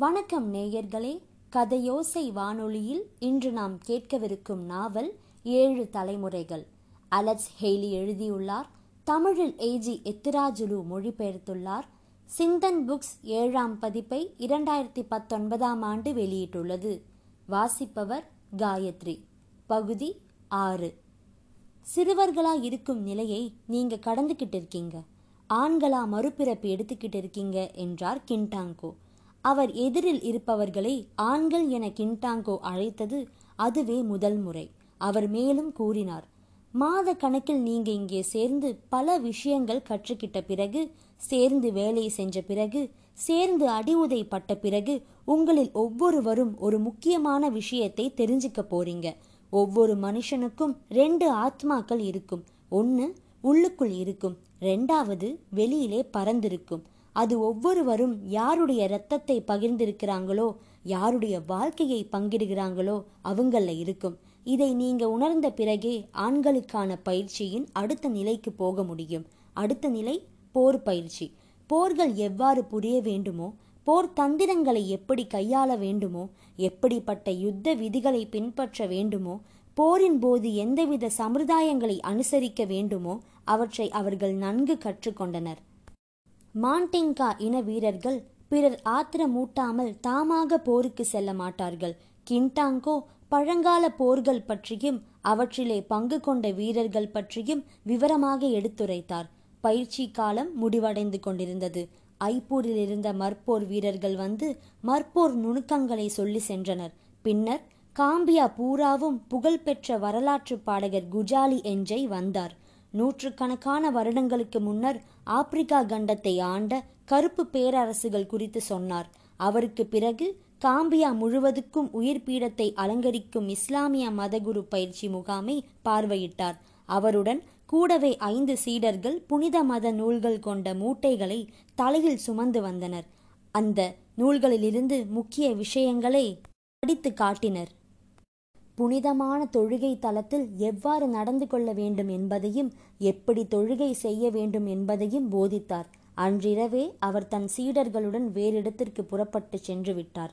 வணக்கம் நேயர்களே. கதையோசை வானொலியில் இன்று நாம் கேட்கவிருக்கும் நாவல் ஏழு தலைமுறைகள். அலெக்ஸ் ஹெய்லி எழுதியுள்ளார். தமிழில் ஏஜி எத்திராஜுலு மொழிபெயர்த்துள்ளார். சிந்தன் புக்ஸ் ஏழாம் பதிப்பை இரண்டாயிரத்தி பத்தொன்பதாம் ஆண்டு வெளியிட்டுள்ளது. வாசிப்பவர் காயத்ரி. பகுதி ஆறு. சிறுவர்களா இருக்கும் நிலையை நீங்க கடந்துகிட்டு இருக்கீங்க ஆண்களா மறுபிறப்பு எடுத்துக்கிட்டு இருக்கீங்க என்றார் கிண்டாங்கோ அவர் எதிரில் இருப்பவர்களை ஆண்கள் என கின்டாங்கோ அழைத்தது அதுவே முதல் முறை. அவர் மேலும் கூறினார் மாத கணக்கில் நீங்க இங்கே சேர்ந்து பல விஷயங்கள் கற்றுக்கிட்ட பிறகு சேர்ந்து வேலை செஞ்ச பிறகு சேர்ந்து அடி பட்ட பிறகு உங்களில் ஒவ்வொருவரும் ஒரு முக்கியமான விஷயத்தை தெரிஞ்சுக்க போறீங்க. ஒவ்வொரு மனுஷனுக்கும் ரெண்டு ஆத்மாக்கள் இருக்கும். ஒன்று உள்ளுக்குள் இருக்கும். ரெண்டாவது வெளியிலே பறந்திருக்கும். அது ஒவ்வொருவரும் யாருடைய இரத்தத்தை பகிர்ந்திருக்கிறாங்களோ யாருடைய வாழ்க்கையை பங்கிடுகிறாங்களோ அவங்கள இருக்கும். இதை நீங்க உணர்ந்த பிறகே ஆண்களுக்கான பயிற்சியின் அடுத்த நிலைக்கு போக முடியும். அடுத்த நிலை போர் பயிற்சி. போர்கள் எவ்வாறு புரிய வேண்டுமோ போர் தந்திரங்களை எப்படி கையாள வேண்டுமோ எப்படிப்பட்ட யுத்த விதிகளை பின்பற்ற வேண்டுமோ போரின் போது எந்தவித சம்பிரதாயங்களை அனுசரிக்க வேண்டுமோ அவற்றை அவர்கள் நன்கு கற்றுக்கொண்டனர். மாண்டிங்கா இன வீரர்கள் பிறர் ஆத்திரமூட்டாமல் தாமாக போருக்கு செல்ல மாட்டார்கள். கிண்டாங்கோ பழங்கால போர்கள் பற்றியும் அவற்றிலே பங்கு கொண்ட வீரர்கள் பற்றியும் விவரமாக எடுத்துரைத்தார். பயிற்சி காலம் முடிவடைந்து கொண்டிருந்தது. ஐப்பூரில் இருந்த மற்போர் வீரர்கள் வந்து மற்போர் நுணுக்கங்களை சொல்லி சென்றனர். பின்னர் காம்பியா பூராவும் புகழ்பெற்ற வரலாற்று பாடகர் குஜாலி என்ஜை வந்தார். நூற்றுக்கணக்கான வருடங்களுக்கு முன்னர் ஆப்பிரிக்கா கண்டத்தை ஆண்ட கருப்பு பேரரசுகள் குறித்து சொன்னார். அவருக்கு பிறகு காம்பியா முழுவதுக்கும் உயிர் பீடத்தை அலங்கரிக்கும் இஸ்லாமிய மதகுரு பயிற்சி முகாமை பார்வையிட்டார். அவருடன் கூடவே ஐந்து சீடர்கள் புனித மத நூல்கள் கொண்ட மூட்டைகளை தலையில் சுமந்து வந்தனர். அந்த நூல்களிலிருந்து முக்கிய விஷயங்களை படித்து காட்டினர். புனிதமான தொழுகை தலத்தில் எவ்வாறு நடந்து கொள்ள வேண்டும் என்பதையும் எப்படி தொழுகை செய்ய வேண்டும் என்பதையும் போதித்தார். அன்றிரவே அவர் தன் சீடர்களுடன் வேறிடத்திற்கு புறப்பட்டு சென்று விட்டார்.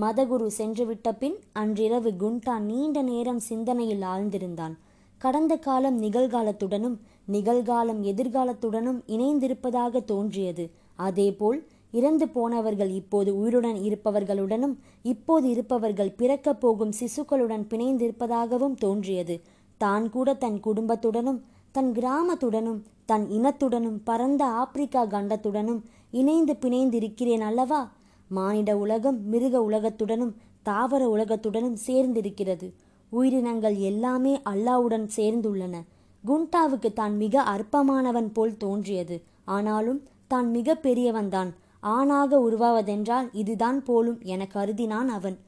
மதகுரு சென்றுவிட்ட பின் அன்றிரவு குண்டா நீண்ட நேரம் சிந்தனையில் ஆழ்ந்திருந்தான். கடந்த காலம் நிகழ்காலத்துடனும் நிகழ்காலம் எதிர்காலத்துடனும் இணைந்திருப்பதாக தோன்றியது. அதேபோல் இறந்து போனவர்கள் இப்போது உயிருடன் இருப்பவர்களுடனும் இப்போது இருப்பவர்கள் பிறக்கப் போகும் சிசுக்களுடன் பிணைந்திருப்பதாகவும் தோன்றியது. தான் கூட தன் குடும்பத்துடனும் தன் கிராமத்துடனும் தன் இனத்துடனும் பரந்த ஆப்பிரிக்கா கண்டத்துடனும் இணைந்து பிணைந்திருக்கிறேன் அல்லவா? மானிட உலகம் மிருக உலகத்துடனும் தாவர உலகத்துடனும் சேர்ந்திருக்கிறது. உயிரினங்கள் எல்லாமே அல்லாவுடன் சேர்ந்துள்ளன. குண்டாவுக்கு தான் மிக அற்பமானவன் போல் தோன்றியது. ஆனாலும் தான் மிக பெரியவன்தான். ஆணாக உருவாவதென்றால் இதுதான் போலும் என கருதினான் அவன்.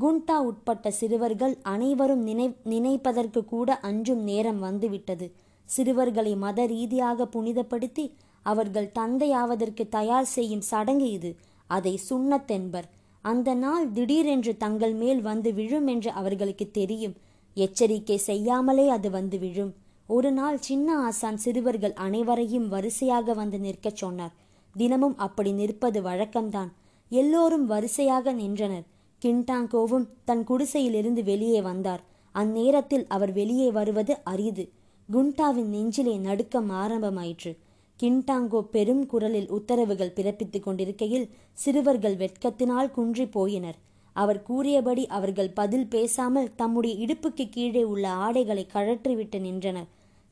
குண்டா உட்பட்ட சிறுவர்கள் அனைவரும் நினை நினைப்பதற்கு கூட அஞ்சும் நேரம் வந்துவிட்டது. சிறுவர்களை மத ரீதியாக புனிதப்படுத்தி அவர்கள் தந்தையாவதற்கு தயார் செய்யும் சடங்கு இது. அதை சுண்ணத்தென்பர் அந்த நாள் திடீரென்று தங்கள் மேல் வந்து விழும் என்று அவர்களுக்கு தெரியும். எச்சரிக்கை செய்யாமலே அது வந்து விழும். ஒரு நாள் சின்ன ஆசான் சிறுவர்கள் அனைவரையும் வரிசையாக வந்து நிற்கச் சொன்னார். தினமும் அப்படி நிற்பது வழக்கம்தான். எல்லோரும் வரிசையாக நின்றனர். கின்டாங்கோவும் தன் குடிசையிலிருந்து வெளியே வந்தார். அந்நேரத்தில் அவர் வெளியே வருவது அரிது. குண்டாவின் நெஞ்சிலே நடுக்கம் ஆரம்பமாயிற்று. கின்டாங்கோ பெரும் குரலில் உத்தரவுகள் பிறப்பித்துக் கொண்டிருக்கையில் சிறுவர்கள் வெட்கத்தினால் குன்றி போயினர். அவர் கூறியபடி அவர்கள் பதில் பேசாமல் தம்முடைய இடுப்புக்கு கீழே உள்ள ஆடைகளை கழற்றிவிட்டு நின்றனர்.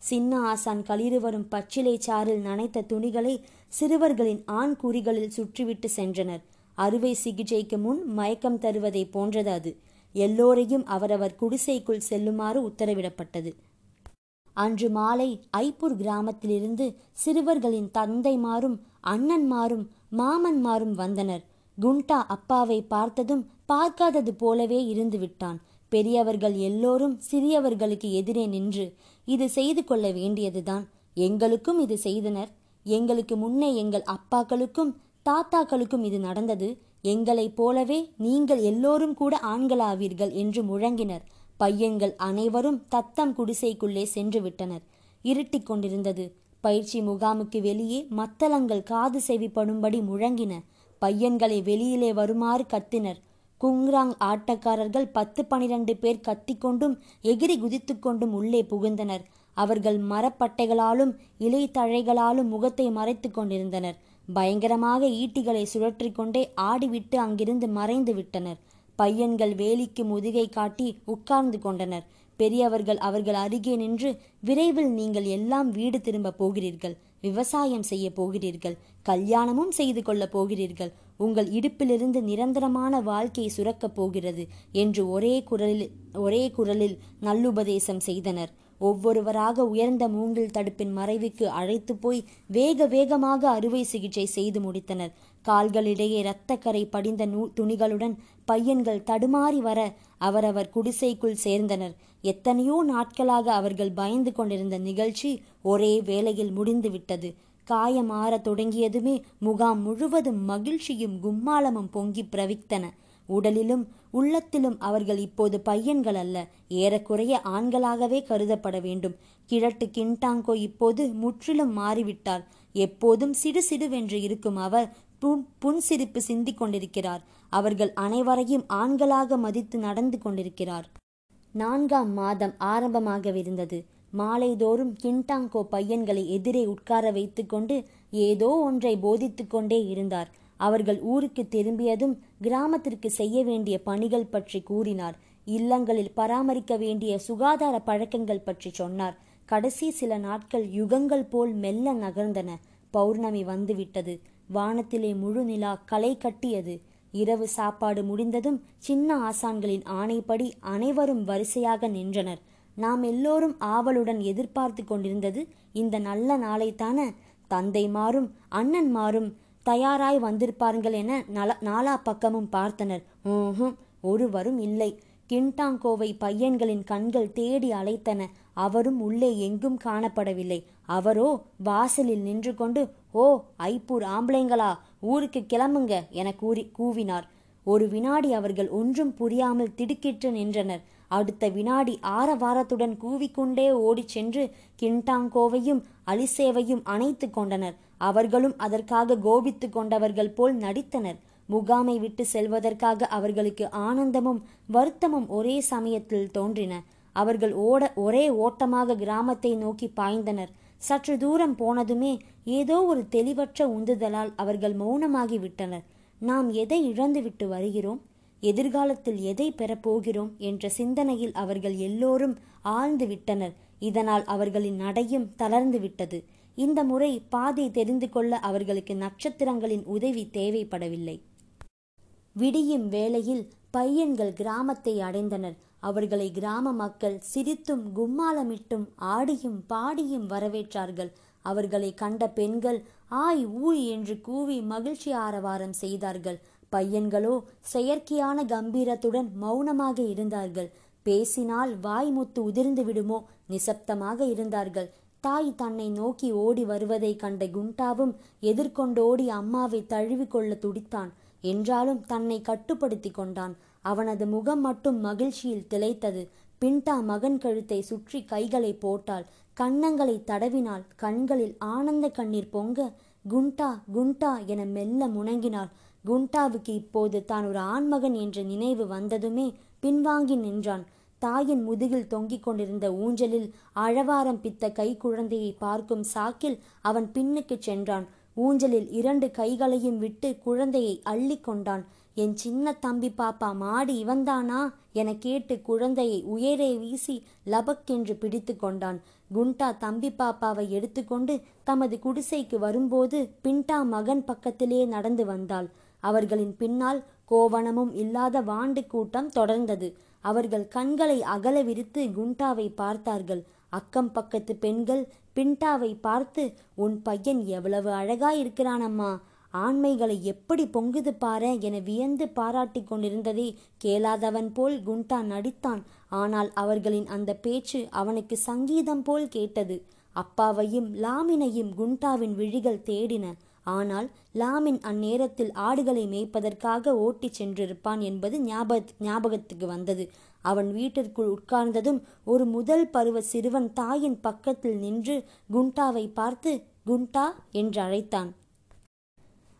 சின்ன ஆசான் களிறு வரும் பச்சிலை சாறில் நனைத்த துணிகளை சிறுவர்களின் ஆண் குறிகளில் சுற்றிவிட்டு சென்றனர். அறுவை சிகிச்சைக்கு முன் மயக்கம் தருவதை போன்றது அது. எல்லோரையும் அவரவர் குடிசைக்குள் செல்லுமாறு உத்தரவிடப்பட்டது. அன்று மாலை ஐப்பூர் கிராமத்திலிருந்து சிறுவர்களின் தந்தைமாரும் அண்ணன்மாரும் மாமன்மாரும் வந்தனர். குண்டா அப்பாவை பார்த்ததும் பார்க்காதது போலவே இருந்து விட்டான் பெரியவர்கள் எல்லோரும் சிறியவர்களுக்கு எதிரே நின்று இது செய்து கொள்ள வேண்டியதுதான். எங்களுக்கும் இது செய்தனர். எங்களுக்கு முன்னே எங்கள் அப்பாக்களுக்கும் தாத்தாக்களுக்கும் இது நடந்தது. எங்களைப் போலவே நீங்கள் எல்லோரும் கூட ஆண்களாவீர்கள் என்று முழங்கினர். பையன்கள் அனைவரும் தத்தம் குடிசைக்குள்ளே சென்று விட்டனர். இருட்டிக் கொண்டிருந்தது. பயிற்சி முகாமுக்கு வெளியே மத்தளங்கள் காது செவிப்படும்படி முழங்கின. பையன்களை வெளியிலே வருமாறு கத்தினர். குங்ராங் ஆட்டக்காரர்கள் பத்து பனிரெண்டு பேர் கத்திக்கொண்டும் எகிரி குதித்துக்கொண்டும் உள்ளே புகுந்தனர். அவர்கள் மரப்பட்டைகளாலும் இலைத்தழைகளாலும் முகத்தை மறைத்து கொண்டிருந்தனர். பயங்கரமாக ஈட்டிகளை சுழற்றிக்கொண்டே ஆடிவிட்டு அங்கிருந்து மறைந்து விட்டனர். பையன்கள் வேலிக்கு முதுகை காட்டி உட்கார்ந்து கொண்டனர். பெரியவர்கள் அவர்கள் அருகே நின்று விரைவில் நீங்கள் எல்லாம் வீடு திரும்ப போகிறீர்கள். விவசாயம் செய்ய போகிறீர்கள். கல்யாணமும் செய்து கொள்ளப் போகிறீர்கள். உங்கள் இடுப்பிலிருந்து நிரந்தரமான வாழ்க்கை சுரக்கப் போகிறது என்று ஒரே குரலில் ஒரே குரலில் நல்லுபதேசம் செய்தனர். ஒவ்வொருவராக உயர்ந்த மூங்கில் தடுப்பின் மறைவுக்கு அழைத்து போய் வேக வேகமாக அறுவை சிகிச்சை செய்து முடித்தனர். கால்களிடையே இரத்தக்கரை படிந்த நூ துணிகளுடன் பையன்கள் தடுமாறி வர அவரவர் குடிசைக்குள் சேர்ந்தனர். எத்தனையோ நாட்களாக அவர்கள் பயந்து கொண்டிருந்த நிகழ்ச்சி ஒரே வேளையில் முடிந்துவிட்டது. காயம் ஆறத் தொடங்கியதுமே முகாம் முழுவதும் மகிழ்ச்சியும் கும்மாளமும் பொங்கி பிரவித்தன. உடலிலும் உள்ளத்திலும் அவர்கள் இப்போது பையன்கள் அல்ல ஏறக்குறைய ஆண்களாகவே கருதப்பட வேண்டும். கிழட்டு கிண்டாங்கோ இப்போது முற்றிலும் மாறிவிட்டார். எப்போதும் சிடு சிடுவென்று இருக்கும் அவர் புன்சிரிப்பு சிந்திக் கொண்டிருக்கிறார் அவர்கள் அனைவரையும் ஆண்களாக மதித்து நடந்து கொண்டிருக்கிறார். நான்காம் மாதம் ஆரம்பமாகவிருந்தது. மாலைதோறும் கிண்டாங்கோ பையன்களை எதிரே உட்கார வைத்துக்கொண்டு ஏதோ ஒன்றை போதித்து கொண்டே இருந்தார். அவர்கள் ஊருக்கு திரும்பியதும் கிராமத்திற்கு செய்ய வேண்டிய பணிகள் பற்றி கூறினார். இல்லங்களில் பராமரிக்க வேண்டிய சுகாதார பழக்கங்கள் பற்றி சொன்னார். கடைசி சில நாட்கள் யுகங்கள் போல் மெல்ல நகர்ந்தன. பௌர்ணமி வந்துவிட்டது. வானத்திலே முழு நிலா களை கட்டியது. இரவு சாப்பாடு முடிந்ததும் சின்ன ஆசான்களின் ஆணைப்படி அனைவரும் வரிசையாக நின்றனர். நாம் எல்லோரும் ஆவலுடன் எதிர்பார்த்து கொண்டிருந்தது இந்த நல்ல நாளைத்தான தந்தைமாரும் அண்ணன்மாரும் தயாராய் வந்திருப்பார்கள் என நல நாலா பக்கமும் பார்த்தனர். ஓஹும் ஒருவரும் இல்லை. கிண்டாங்கோவை பையன்களின் கண்கள் தேடி அழைத்தன. அவரும் உள்ளே எங்கும் காணப்படவில்லை. அவரோ வாசலில் நின்று கொண்டு ஓ ஐப்பூர் ஆம்பளைங்களா? ஊருக்கு கிளம்புங்க என கூறி கூவினார். ஒரு வினாடி அவர்கள் ஒன்றும் புரியாமல் திடுக்கிட்டு நின்றனர். அடுத்த வினாடி ஆரவாரத்துடன் கூவிக்கொண்டே ஓடிச் சென்று கிண்டாங்கோவையும் அலிசேவையும் அணைத்து கொண்டனர். அவர்களும் அதற்காக கோபித்து கொண்டவர்கள் போல் நடித்தனர். முகாமை விட்டு செல்வதற்காக அவர்களுக்கு ஆனந்தமும் வருத்தமும் ஒரே சமயத்தில் தோன்றின. அவர்கள் ஓட ஒரே ஓட்டமாக கிராமத்தை நோக்கி பாய்ந்தனர். சற்று தூரம் போனதுமே ஏதோ ஒரு தெளிவற்ற உந்துதலால் அவர்கள் மௌனமாகி விட்டனர். நாம் எதை இழந்துவிட்டு வருகிறோம்? எதிர்காலத்தில் எதை பெறப்போகிறோம் என்ற சிந்தனையில் அவர்கள் எல்லோரும் ஆழ்ந்து விட்டனர். இதனால் அவர்களின் நடையும் தளர்ந்து விட்டது. இந்த முறை பாதை தெரிந்து கொள்ள அவர்களுக்கு நட்சத்திரங்களின் உதவி தேவைப்படவில்லை. விடியும் வேளையில் பையன்கள் கிராமத்தை அடைந்தனர். அவர்களை கிராம மக்கள் சிரித்தும் கும்மாளமிட்டும் ஆடியும் பாடியும் வரவேற்றார்கள். அவர்களை கண்ட பெண்கள் ஆய் ஊய் என்று கூவி மகிழ்ச்சி ஆரவாரம் செய்தார்கள். பையன்களோ செயற்கையான கம்பீரத்துடன் மௌனமாக இருந்தார்கள். பேசினால் வாய்முத்து உதிர்ந்து விடுமோ நிசப்தமாக இருந்தார்கள். தாய் தன்னை நோக்கி ஓடி வருவதை கண்ட குண்டாவும் எதிர்கொண்டோடி அம்மாவை தழுவிக்கொள்ள துடித்தான். என்றாலும் தன்னை கட்டுப்படுத்தி கொண்டான். அவனது முகம் மட்டும் மகிழ்ச்சியில் திளைத்தது. பின்டா மகன் கழுத்தை சுற்றி கைகளை போட்டாள். கன்னங்களை தடவினாள். கண்களில் ஆனந்த கண்ணீர் பொங்க குண்டா குண்டா என மெல்ல முணங்கினாள். குண்டாவுக்கு இப்போது தான் ஒரு ஆண்மகன் என்ற நினைவு வந்ததுமே பின்வாங்கி நின்றான். தாயின் முதுகில் தொங்கிக் கொண்டிருந்த ஊஞ்சலில் அழவாரம் பித்த கை குழந்தையை பார்க்கும் சாக்கில் அவன் பின்னுக்குச் சென்றான். ஊஞ்சலில் இரண்டு கைகளையும் விட்டு குழந்தையை அள்ளி கொண்டான். என் சின்ன தம்பி பாப்பா மாடி இவன்தானா? என கேட்டு குழந்தையை உயரே வீசி லபக்கென்று பிடித்து கொண்டான். குண்டா தம்பி பாப்பாவை எடுத்துக்கொண்டு தமது குடிசைக்கு வரும்போது பிண்டா மகன் பக்கத்திலே நடந்து வந்தாள். அவர்களின் பின்னால் கோவணமும் இல்லாத வாண்டு கூட்டம் தொடர்ந்தது. அவர்கள் கண்களை அகல விரித்து குண்டாவை பார்த்தார்கள். அக்கம் பக்கத்து பெண்கள் பிண்டாவை பார்த்து உன் பையன் எவ்வளவு அழகா இருக்கிறானம்மா ஆண்மைகளை எப்படி பொங்குது பாரு என வியந்து பாராட்டி கொண்டிருந்ததை கேளாதவன் போல் குண்டா நடித்தான். ஆனால் அவர்களின் அந்த பேச்சு அவனுக்கு சங்கீதம் போல் கேட்டது. அப்பாவையும் லாமினையும் குண்டாவின் விழிகள் தேடின. ஆனால் லாமின் அந்நேரத்தில் ஆடுகளை மேய்ப்பதற்காக ஓட்டிச் சென்றிருப்பான் என்பது ஞாபக ஞாபகத்துக்கு வந்தது. அவன் வீட்டிற்குள் உட்கார்ந்ததும் ஒரு முதல் பருவ சிறுவன் தாயின் பக்கத்தில் நின்று குண்டாவை பார்த்து குண்டா என்று அழைத்தான்.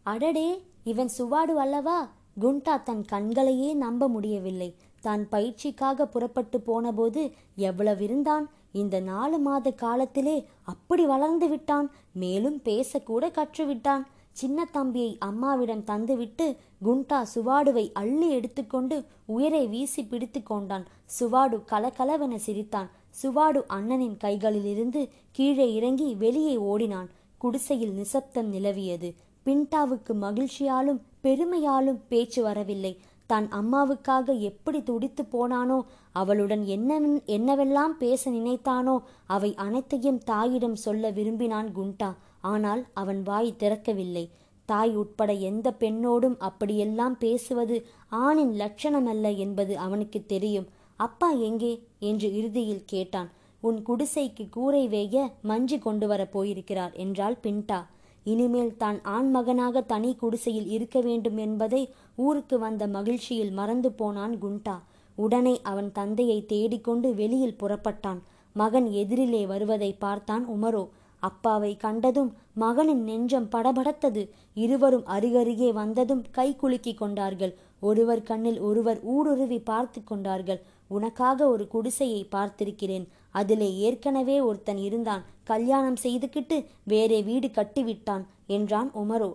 அடடே இவன் சுவாடு அல்லவா? குண்டா தன் கண்களையே நம்ப முடியவில்லை. தான் பயிற்சிக்காக புறப்பட்டு போனபோது எவ்வளவு இருந்தான்? இந்த நாலு மாத காலத்திலே அப்படி வளர்ந்து விட்டான். மேலும் பேசக்கூட கற்றுவிட்டான். சின்ன தம்பியை அம்மாவிடம் தந்துவிட்டு குண்டா சுவாடுவை அள்ளி எடுத்துக்கொண்டு உயரை வீசி பிடித்து கொண்டான். சுவாடு கலகலவென சிரித்தான். சுவாடு அண்ணனின் கைகளிலிருந்து கீழே இறங்கி வெளியே ஓடினான். குடிசையில் நிசப்தம் நிலவியது. பிண்டாவுக்கு மகிழ்ச்சியாலும் பெருமையாலும் பேச்சு வரவில்லை. தான் அம்மாவுக்காக எப்படி துடித்து போனானோ அவளுடன் என்ன என்னவெல்லாம் பேச நினைத்தானோ அவை அனைத்தையும் தாயிடம் சொல்ல விரும்பினான் குண்டா. ஆனால் அவன் வாய் திறக்கவில்லை. தாய் உட்பட எந்த பெண்ணோடும் அப்படியெல்லாம் பேசுவது ஆணின் லட்சணமல்ல என்பது அவனுக்கு தெரியும். அப்பா எங்கே? என்று இறுதியில் கேட்டான். உன் குடிசைக்கு கூரை வேய மஞ்சு கொண்டு வரப் போயிருக்கிறார் என்றாள் பிண்டா இனிமேல் தான் ஆண்மகனாக தனி குடிசையில் இருக்க வேண்டும் என்பதை ஊருக்கு வந்த மகிழ்ச்சியில் மறந்து போனான் குண்டா. உடனே அவன் தந்தையை தேடிக்கொண்டு வெளியில் புறப்பட்டான். மகன் எதிரிலே வருவதை பார்த்தான் உமரோ. அப்பாவை கண்டதும் மகனின் நெஞ்சம் படபடத்தது. இருவரும் அருகருகே வந்ததும் கை குலுக்கி கொண்டார்கள். ஒருவர் கண்ணில் ஒருவர் ஊடுருவி பார்த்து கொண்டார்கள். உனக்காக ஒரு குடிசையை பார்த்திருக்கிறேன். அதிலே ஏற்கனவே ஒருத்தன் இருந்தான். கல்யாணம் செய்துக்கிட்டு வேறே வீடு கட்டிவிட்டான் என்றான் உமரோ.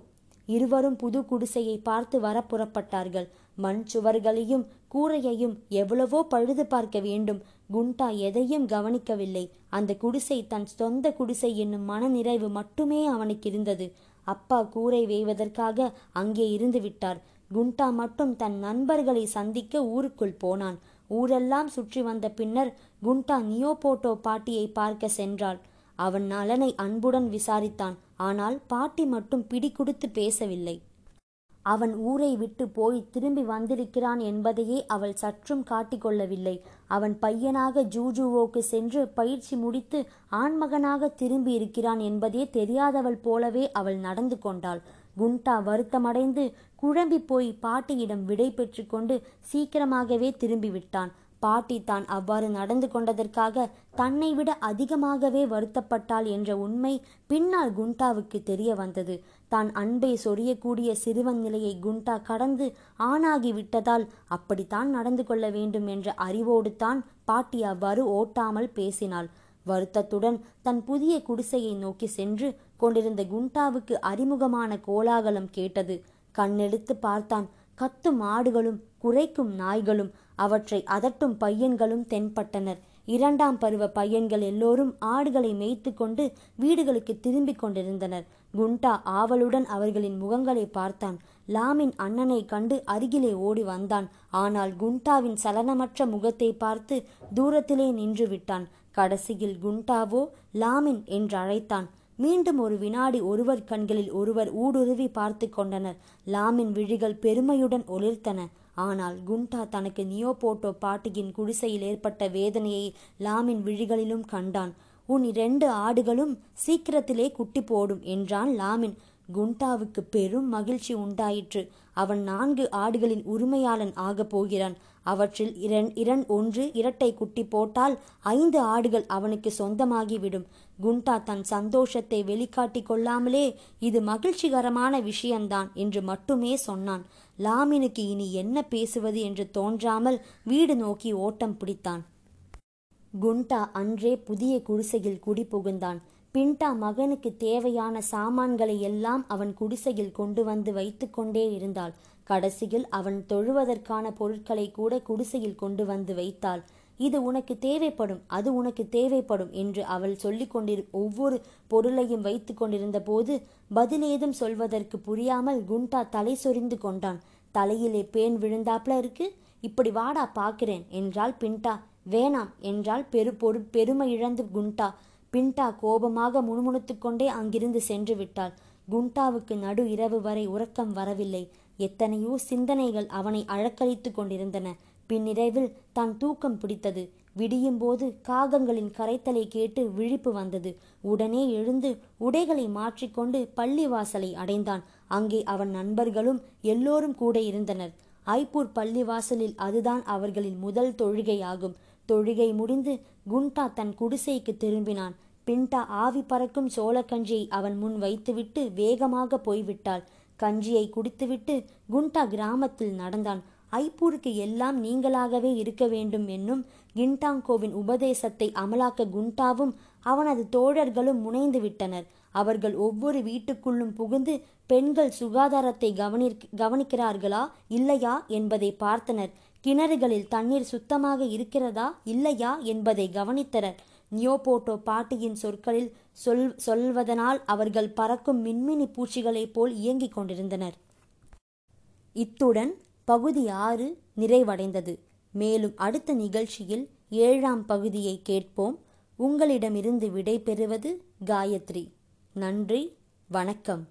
இருவரும் புது குடிசையை பார்த்து வர புறப்பட்டார்கள் மண் சுவர்களையும் கூரையையும் எவ்வளவோ பழுது பார்க்க வேண்டும். குண்டா எதையும் கவனிக்கவில்லை. அந்த குடிசை தன் சொந்த குடிசை என்னும் மனநிறைவு மட்டுமே அவனுக்கு இருந்தது. அப்பா கூரை வேய்வதற்காக அங்கே இருந்து விட்டார். குண்டா மட்டும் தன் நண்பர்களை சந்திக்க ஊருக்குள் போனான். ஊரெல்லாம் சுற்றி வந்த பின்னர் குண்டா நியோபோட்டோ பாட்டியை பார்க்க சென்றாள். அவன் நலனை அன்புடன் விசாரித்தான். ஆனால் பாட்டி மட்டும் பிடி கொடுத்து பேசவில்லை. அவன் ஊரை விட்டு போய் திரும்பி வந்திருக்கிறான் என்பதையே அவள் சற்றும் காட்டிக்கொள்ளவில்லை அவன் பையனாக ஜூஜுவோக்கு சென்று பயிற்சி முடித்து ஆண்மகனாக திரும்பி இருக்கிறான் என்பதே தெரியாதவள் போலவே அவள் நடந்து கொண்டாள். குண்டா வருத்தமடைந்து குழம்பி போய் பாட்டியிடம் விடை பெற்று கொண்டு சீக்கிரமாகவே திரும்பிவிட்டான். பாட்டி தான் அவ்வாறு நடந்து கொண்டதற்காக தன்னை விட அதிகமாகவே வருத்தப்பட்டாள் என்ற உண்மை பின்னால் குண்டாவுக்கு தெரிய வந்தது. தான் அன்பை சொரியக்கூடிய சிறுவன் நிலையை குண்டா கடந்து ஆணாகி விட்டதால் அப்படித்தான் நடந்து கொள்ள வேண்டும் என்ற அறிவோடு தான் பாட்டி அவ்வாறு ஓட்டாமல் பேசினாள். வருத்தத்துடன் தன் புதிய குடிசையை நோக்கி சென்று கொண்டிருந்த குண்டாவுக்கு அறிமுகமான கோலாகலம் கேட்டது. கண்ணெடுத்து பார்த்தான். கத்தும் ஆடுகளும் குறைக்கும் நாய்களும் அவற்றை அதட்டும் பையன்களும் தென்பட்டனர். இரண்டாம் பருவ பையன்கள் எல்லோரும் ஆடுகளை மேய்த்து கொண்டு வீடுகளுக்கு திரும்பிக் கொண்டிருந்தனர். குண்டா ஆவலுடன் அவர்களின் முகங்களை பார்த்தான். லாமின் அண்ணனை கண்டு அருகிலே ஓடி வந்தான். ஆனால் குண்டாவின் சலனமற்ற முகத்தை பார்த்து தூரத்திலே நின்று விட்டான். கடைசியில் குண்டாவோ லாமின் என்று அழைத்தான் மீண்டும் ஒரு வினாடி ஒருவர் கண்களில் ஒருவர் ஊடுருவி பார்த்து கொண்டனர். லாமின் விழிகள் பெருமையுடன் ஒளிர்த்தன ஆனால் குண்டா தனக்கு நியோபோட்டோ பாட்டியின் குடிசையில் ஏற்பட்ட வேதனையை லாமின் விழிகளிலும் கண்டான். உன் இரண்டு ஆடுகளும் சீக்கிரத்திலே குட்டி போடும் என்றான் லாமின். குண்டாவுக்கு பெரும் மகிழ்ச்சி உண்டாயிற்று. அவன் நான்கு ஆடுகளின் உரிமையாளன் ஆகப் போகிறான். அவற்றில் இரண் இரண் ஒன்று இரட்டை குட்டி போட்டால் ஐந்து ஆடுகள் அவனுக்கு சொந்தமாகிவிடும். குண்டா தன் சந்தோஷத்தை வெளிக்காட்டி கொள்ளாமலே இது மகிழ்ச்சிகரமான விஷயம்தான் என்று மட்டுமே சொன்னான். லாமினுக்கு இனி என்ன பேசுவது என்று தோன்றாமல் வீடு நோக்கி ஓட்டம் பிடித்தான். குண்டா அன்றே புதிய குடிசையில் குடிபுகுந்தான். பிண்டா மகனுக்கு தேவையான சாமான்களை எல்லாம் அவன் குடிசையில் கொண்டு வந்து வைத்து கொண்டே இருந்தாள். கடைசியில் அவன் தொழுவதற்கான பொருட்களை கூட குடிசையில் கொண்டு வந்து வைத்தாள். இது உனக்கு தேவைப்படும் அது உனக்கு தேவைப்படும் என்று அவள் சொல்லிக் கொண்டிரு ஒவ்வொரு பொருளையும் வைத்து கொண்டிருந்த போது பதிலேதும் சொல்வதற்கு புரியாமல் குண்டா தலை சொரிந்து கொண்டான். தலையிலே பேன் விழுந்தாப்ல இருக்கு? இப்படி வாடா பார்க்கிறேன் என்றாள் பிண்டா. வேணாம் என்றால் பெரு பொரு பெருமை இழந்து குண்டா. பின்டா கோபமாக முணுமுணுத்து கொண்டே அங்கிருந்து சென்று விட்டாள். குண்டாவுக்கு நடு இரவு வரை உறக்கம் வரவில்லை. எத்தனையோ சிந்தனைகள் அவனை அழக்களித்து கொண்டிருந்தன. பின்னிரவில் தான் தூக்கம் பிடித்தது. விடியும் போது காகங்களின் கரைத்தலை கேட்டு விழிப்பு வந்தது. உடனே எழுந்து உடைகளை மாற்றிக்கொண்டு பள்ளிவாசலை அடைந்தான். அங்கே அவன் நண்பர்களும் எல்லோரும் கூட இருந்தனர். ஐப்பூர் பள்ளிவாசலில் அதுதான் அவர்களின் முதல் தொழுகையாகும். தொழுகை முடிந்து குண்டா தன் குடிசைக்கு திரும்பினான். பின்டா ஆவி பறக்கும் சோளக்கஞ்சியை அவன் முன் வைத்துவிட்டு வேகமாக போய்விட்டாள். கஞ்சியை குடித்துவிட்டு குண்டா கிராமத்தில் நடந்தான். ஐப்பூருக்கு எல்லாம் நீங்களாகவே இருக்க வேண்டும் என்னும் கிண்டாங்கோவின் உபதேசத்தை அமலாக்க குண்டாவும் அவனது தோழர்களும் முனைந்து விட்டனர். அவர்கள் ஒவ்வொரு வீட்டுக்குள்ளும் புகுந்து பெண்கள் சுகாதாரத்தை கவனி கவனிக்கிறார்களா இல்லையா என்பதை பார்த்தனர். கிணறுகளில் தண்ணீர் சுத்தமாக இருக்கிறதா இல்லையா என்பதை கவனித்தனர். நியோபோட்டோ பாட்டியின் சொற்களில் சொல் சொல்வதனால் அவர்கள் பறக்கும் மின்மினி பூச்சிகளைப் போல் இயங்கிக் கொண்டிருந்தனர். இத்துடன் பகுதி ஆறு நிறைவடைந்தது. மேலும் அடுத்த நிகழ்ச்சியில் ஏழாம் பகுதியை கேட்போம். உங்களிடமிருந்து விடை பெறுவது காயத்ரி. நன்றி வணக்கம்.